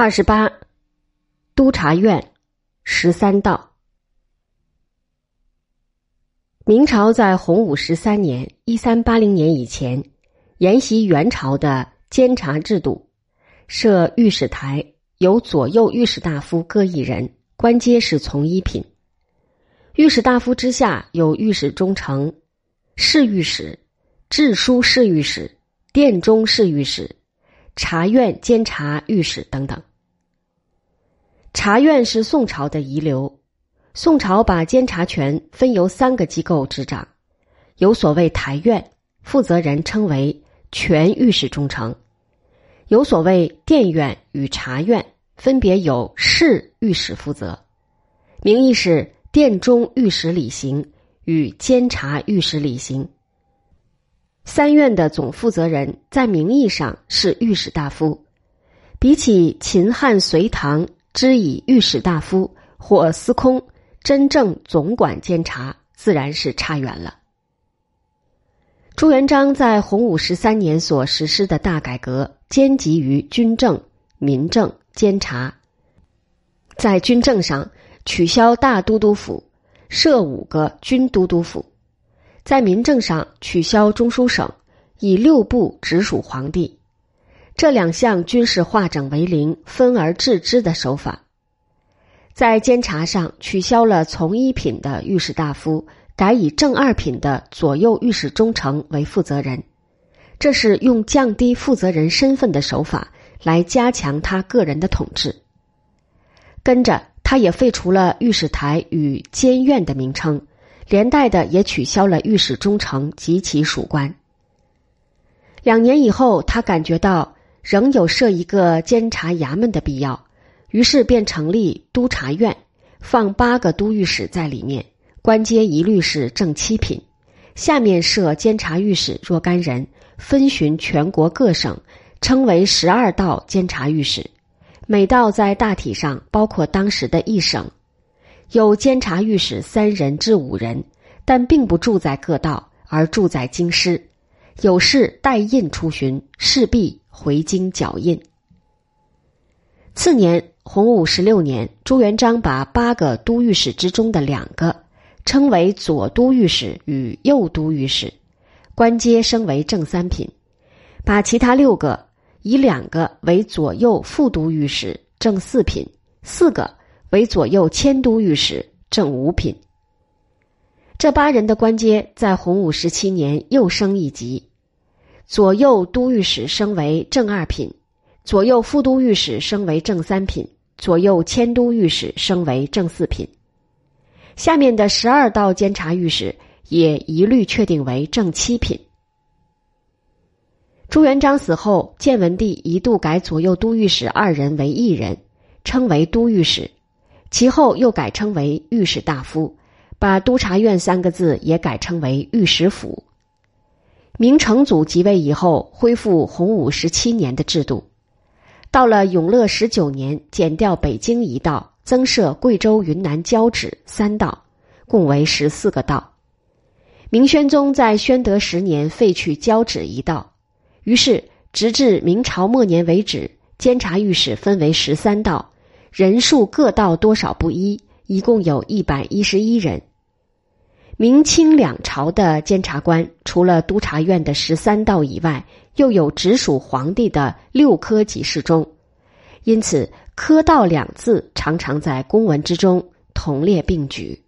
二十八，督察院十三道。明朝在洪武十三年（一三八零年）以前，沿袭元朝的监察制度，设御史台，由左右御史大夫各一人，官阶是从一品。御史大夫之下有御史中丞、侍御史、治书侍御史、殿中侍御史。察院监察御史等等。察院是宋朝的遗留。宋朝把监察权分由三个机构执掌，有所谓台院，负责人称为全御史中丞；有所谓殿院与察院，分别有侍御史负责，名义是殿中御史理行与监察御史理行。三院的总负责人在名义上是御史大夫，比起秦汉隋唐知以御史大夫或司空真正总管监察，自然是差远了。朱元璋在洪武十三年所实施的大改革，兼及于军政、民政、监察。在军政上，取消大都督府，设五个军都督府。在民政上取消中书省，以六部直属皇帝，这两项均是化整为零、分而治之的手法。在监察上取消了从一品的御史大夫，改以正二品的左右御史中丞为负责人，这是用降低负责人身份的手法来加强他个人的统治。跟着，他也废除了御史台与监院的名称。连带的也取消了御史中丞及其属官。两年以后，他感觉到仍有设一个监察衙门的必要，于是便成立督察院，放八个都御史在里面，官阶一律是正七品，下面设监察御史若干人，分巡全国各省，称为十二道监察御史，每道在大体上包括当时的一省。有监察御史三人至五人，但并不住在各道，而住在京师。有事带印出巡，势必回京缴印。次年，洪武十六年，朱元璋把八个都御史之中的两个称为左都御史与右都御史，官阶升为正三品；把其他六个以两个为左右副都御史，正四品；四个。为左右迁都御史，正五品。这八人的官阶在洪武十七年又升一级，左右都御史升为正二品，左右副都御史升为正三品，左右迁都御史升为正四品。下面的十二道监察御史也一律确定为正七品。朱元璋死后，建文帝一度改左右都御史二人为一人，称为都御史。其后又改称为御史大夫，把督察院三个字也改称为御史府。明成祖即位以后，恢复洪武十七年的制度。到了永乐十九年，减掉北京一道，增设贵州、云南交趾三道，共为十四个道。明宣宗在宣德十年废去交趾一道，于是直至明朝末年为止，监察御史分为十三道。人数各道多少不一，一共有一百一十一人。明清两朝的监察官，除了督察院的十三道以外，又有直属皇帝的六科给事中，因此“科道”两字常常在公文之中同列并举。